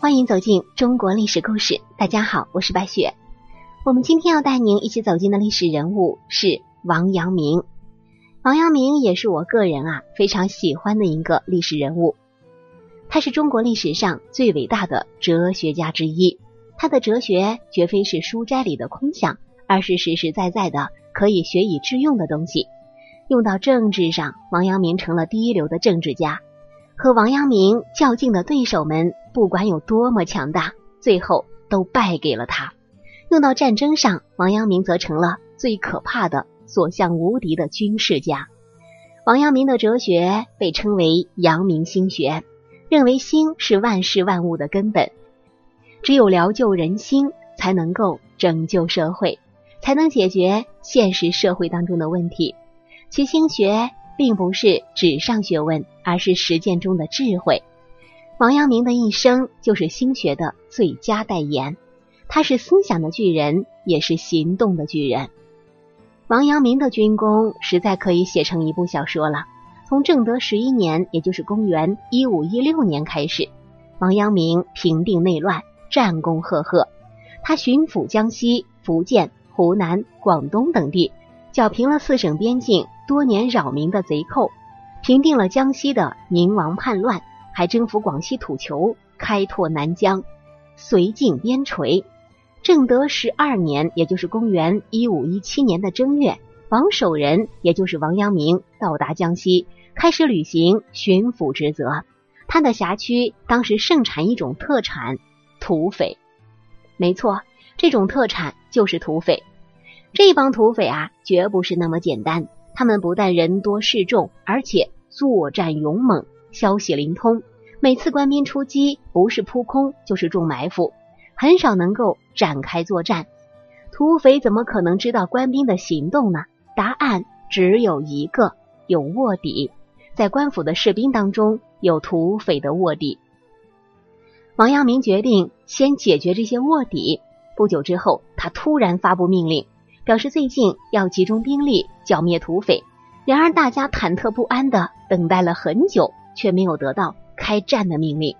欢迎走进中国历史故事。大家好，我是白雪。我们今天要带您一起走进的历史人物是王阳明。王阳明也是我个人啊非常喜欢的一个历史人物。他是中国历史上最伟大的哲学家之一。他的哲学绝非是书斋里的空想，而是实实在在的可以学以致用的东西。用到政治上，王阳明成了第一流的政治家。和王阳明较劲的对手们，不管有多么强大，最后都败给了他。用到战争上，王阳明则成了最可怕的、所向无敌的军事家。王阳明的哲学被称为阳明心学，认为心是万事万物的根本，只有疗救人心，才能够拯救社会，才能解决现实社会当中的问题。其心学。并不是纸上学问，而是实践中的智慧。王阳明的一生就是心学的最佳代言，他是思想的巨人，也是行动的巨人。王阳明的军功实在可以写成一部小说了。从正德十一年，也就是公元一五一六年开始，王阳明平定内乱，战功赫赫。他巡抚江西、福建、湖南、广东等地。剿平了四省边境多年扰民的贼寇，平定了江西的宁王叛乱，还征服广西土球，开拓南疆，绥靖边陲。正德十二年，也就是公元一五一七年的正月，王守仁，也就是王阳明，到达江西，开始履行巡抚职责。他的辖区当时盛产一种特产土匪，没错，这种特产就是土匪。这帮土匪啊，绝不是那么简单。他们不但人多势众，而且作战勇猛，消息灵通。每次官兵出击，不是扑空，就是中埋伏，很少能够展开作战。土匪怎么可能知道官兵的行动呢？答案只有一个：有卧底。在官府的士兵当中，有土匪的卧底。王阳明决定先解决这些卧底。不久之后，他突然发布命令。表示最近要集中兵力剿灭土匪，然而大家忐忑不安的等待了很久，却没有得到开战的命令。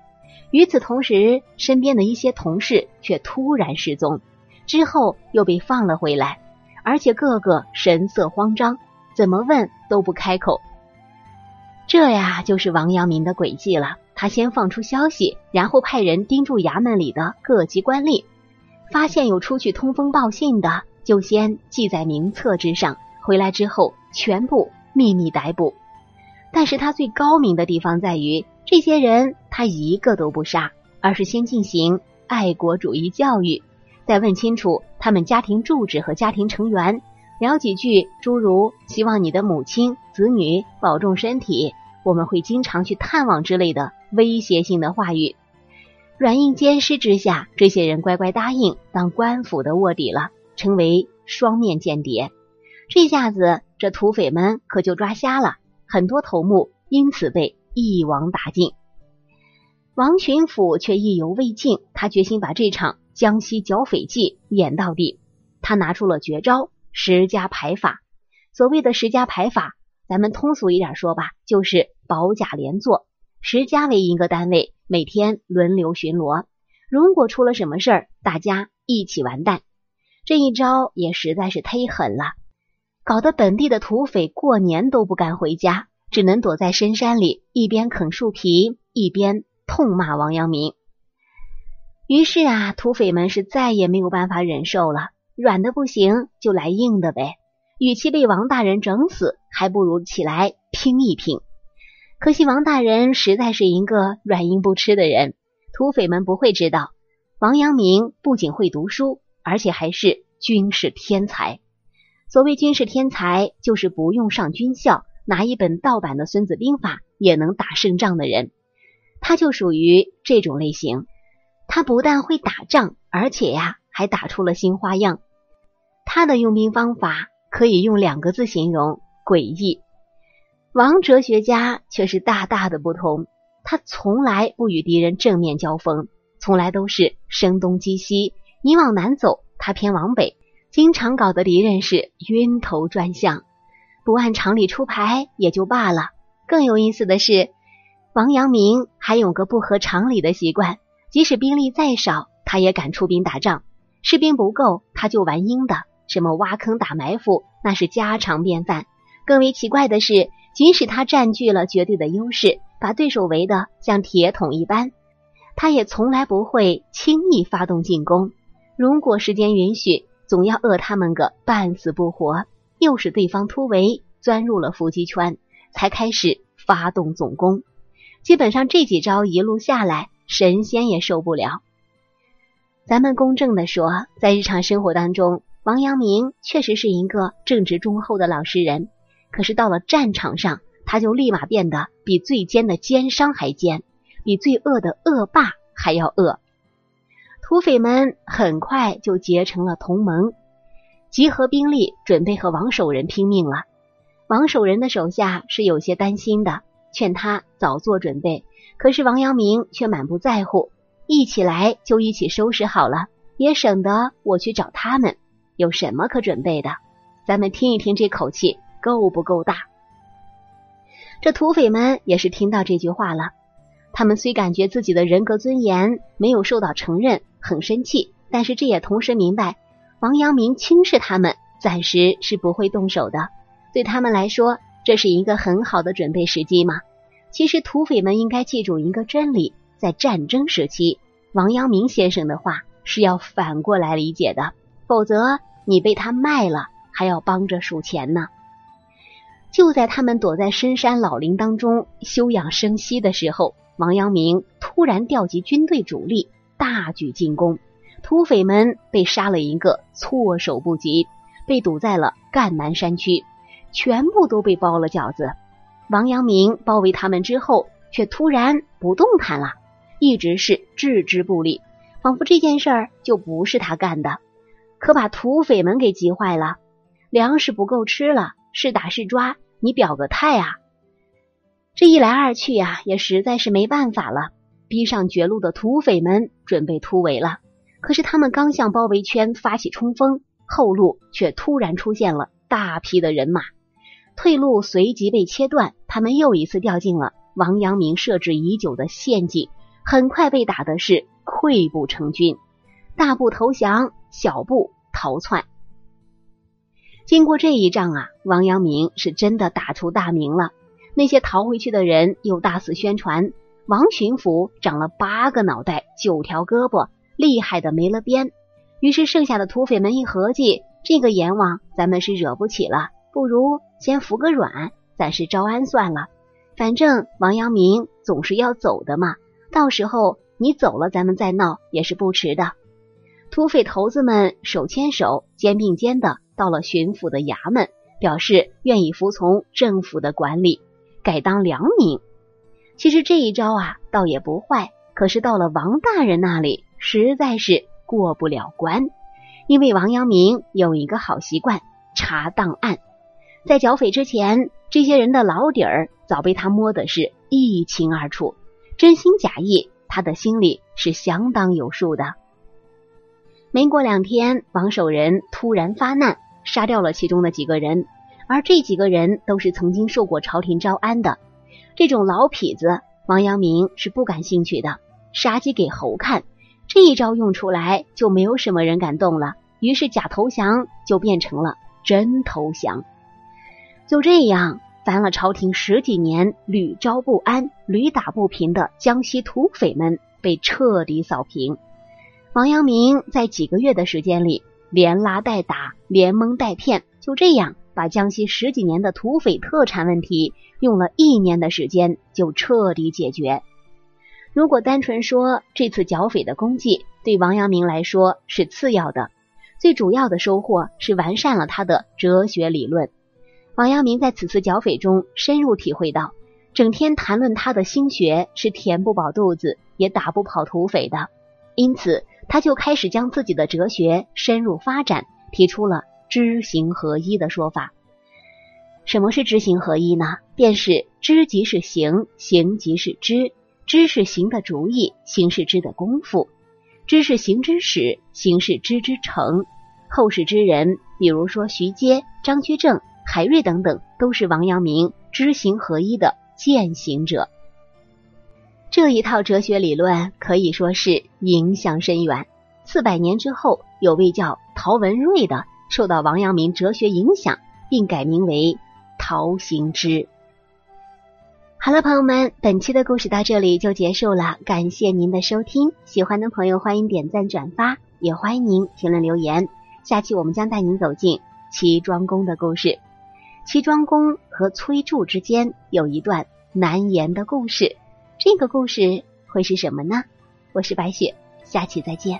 与此同时，身边的一些同事却突然失踪，之后又被放了回来，而且个个神色慌张，怎么问都不开口。这呀，就是王阳明的诡计了。他先放出消息，然后派人盯住衙门里的各级官吏，发现有出去通风报信的。就先记在名册之上，回来之后全部秘密逮捕。但是他最高明的地方在于，这些人他一个都不杀，而是先进行爱国主义教育，再问清楚他们家庭住址和家庭成员，聊几句诸如“希望你的母亲、子女保重身体，我们会经常去探望”之类的威胁性的话语。软硬兼施之下，这些人乖乖答应当官府的卧底了。成为双面间谍，这下子这土匪们可就抓瞎了，很多头目因此被一网打尽。王巡抚却意犹未尽，他决心把这场江西剿匪记演到底。他拿出了绝招——十家排法。所谓的十家排法，咱们通俗一点说吧，就是保甲连坐，十家为一个单位，每天轮流巡逻。如果出了什么事儿，大家一起完蛋。这一招也实在是忒狠了，搞得本地的土匪过年都不敢回家，只能躲在深山里，一边啃树皮，一边痛骂王阳明。于是啊，土匪们是再也没有办法忍受了，软的不行就来硬的呗。与其被王大人整死，还不如起来拼一拼。可惜王大人实在是一个软硬不吃的人，土匪们不会知道，王阳明不仅会读书。而且还是军事天才。所谓军事天才，就是不用上军校，拿一本盗版的《孙子兵法》也能打胜仗的人。他就属于这种类型。他不但会打仗，而且呀，还打出了新花样。他的用兵方法可以用两个字形容：诡异。王哲学家却是大大的不同。他从来不与敌人正面交锋，从来都是声东击西。你往南走，他偏往北，经常搞得敌人是晕头转向。不按常理出牌也就罢了，更有意思的是，王阳明还有个不合常理的习惯，即使兵力再少，他也敢出兵打仗；士兵不够，他就玩阴的，什么挖坑打埋伏，那是家常便饭。更为奇怪的是，即使他占据了绝对的优势，把对手围得像铁桶一般，他也从来不会轻易发动进攻。如果时间允许，总要饿他们个半死不活，诱使对方突围，钻入了伏击圈，才开始发动总攻。基本上这几招一路下来，神仙也受不了。咱们公正的说，在日常生活当中，王阳明确实是一个正直忠厚的老实人。可是到了战场上，他就立马变得比最奸的奸商还奸，比最恶的恶霸还要恶。土匪们很快就结成了同盟，集合兵力，准备和王守仁拼命了。王守仁的手下是有些担心的，劝他早做准备。可是王阳明却满不在乎，一起来就一起收拾好了，也省得我去找他们。有什么可准备的？咱们听一听这口气够不够大？这土匪们也是听到这句话了。他们虽感觉自己的人格尊严没有受到承认，很生气，但是这也同时明白，王阳明轻视他们，暂时是不会动手的。对他们来说，这是一个很好的准备时机嘛。其实土匪们应该记住一个真理：在战争时期，王阳明先生的话是要反过来理解的，否则你被他卖了，还要帮着数钱呢。就在他们躲在深山老林当中休养生息的时候。王阳明突然调集军队主力，大举进攻，土匪们被杀了一个措手不及，被堵在了赣南山区，全部都被包了饺子。王阳明包围他们之后，却突然不动弹了，一直是置之不理，仿佛这件事儿就不是他干的，可把土匪们给急坏了。粮食不够吃了，是打是抓，你表个态啊！这一来二去呀，也实在是没办法了。逼上绝路的土匪们准备突围了，可是他们刚向包围圈发起冲锋，后路却突然出现了大批的人马，退路随即被切断。他们又一次掉进了王阳明设置已久的陷阱，很快被打的是溃不成军，大步投降，小步逃窜。经过这一仗啊，王阳明是真的打出大名了。那些逃回去的人又大肆宣传，王巡抚长了八个脑袋、九条胳膊，厉害的没了边。于是剩下的土匪们一合计，这个阎王咱们是惹不起了，不如先服个软，暂时招安算了。反正王阳明总是要走的嘛，到时候你走了，咱们再闹也是不迟的。土匪头子们手牵手、肩并肩的到了巡抚的衙门，表示愿意服从政府的管理。改当良民，其实这一招啊，倒也不坏。可是到了王大人那里，实在是过不了关。因为王阳明有一个好习惯，查档案。在剿匪之前，这些人的老底儿早被他摸的是一清二楚，真心假意，他的心里是相当有数的。没过两天，王守仁突然发难，杀掉了其中的几个人。而这几个人都是曾经受过朝廷招安的，这种老痞子，王阳明是不感兴趣的。杀鸡给猴看，这一招用出来，就没有什么人敢动了。于是假投降就变成了真投降。就这样，烦了朝廷十几年、屡招不安、屡打不平的江西土匪们被彻底扫平。王阳明在几个月的时间里，连拉带打，连蒙带骗，就这样。把江西十几年的土匪特产问题用了一年的时间就彻底解决。如果单纯说这次剿匪的功绩，对王阳明来说是次要的，最主要的收获是完善了他的哲学理论。王阳明在此次剿匪中深入体会到，整天谈论他的心学是填不饱肚子，也打不跑土匪的。因此，他就开始将自己的哲学深入发展，提出了。知行合一的说法，什么是知行合一呢？便是知即是行，行即是知，知是行的主意，行是知的功夫，知是行之始，行是知之成。后世之人，比如说徐阶、张居正、海瑞等等，都是王阳明知行合一的践行者。这一套哲学理论可以说是影响深远。四百年之后，有位叫陶文瑞的受到王阳明哲学影响，并改名为陶行知。好了，朋友们，本期的故事到这里就结束了，感谢您的收听。喜欢的朋友欢迎点赞转发，也欢迎您评论留言。下期我们将带您走进齐庄公的故事。齐庄公和崔杼之间有一段难言的故事，这个故事会是什么呢？我是白雪，下期再见。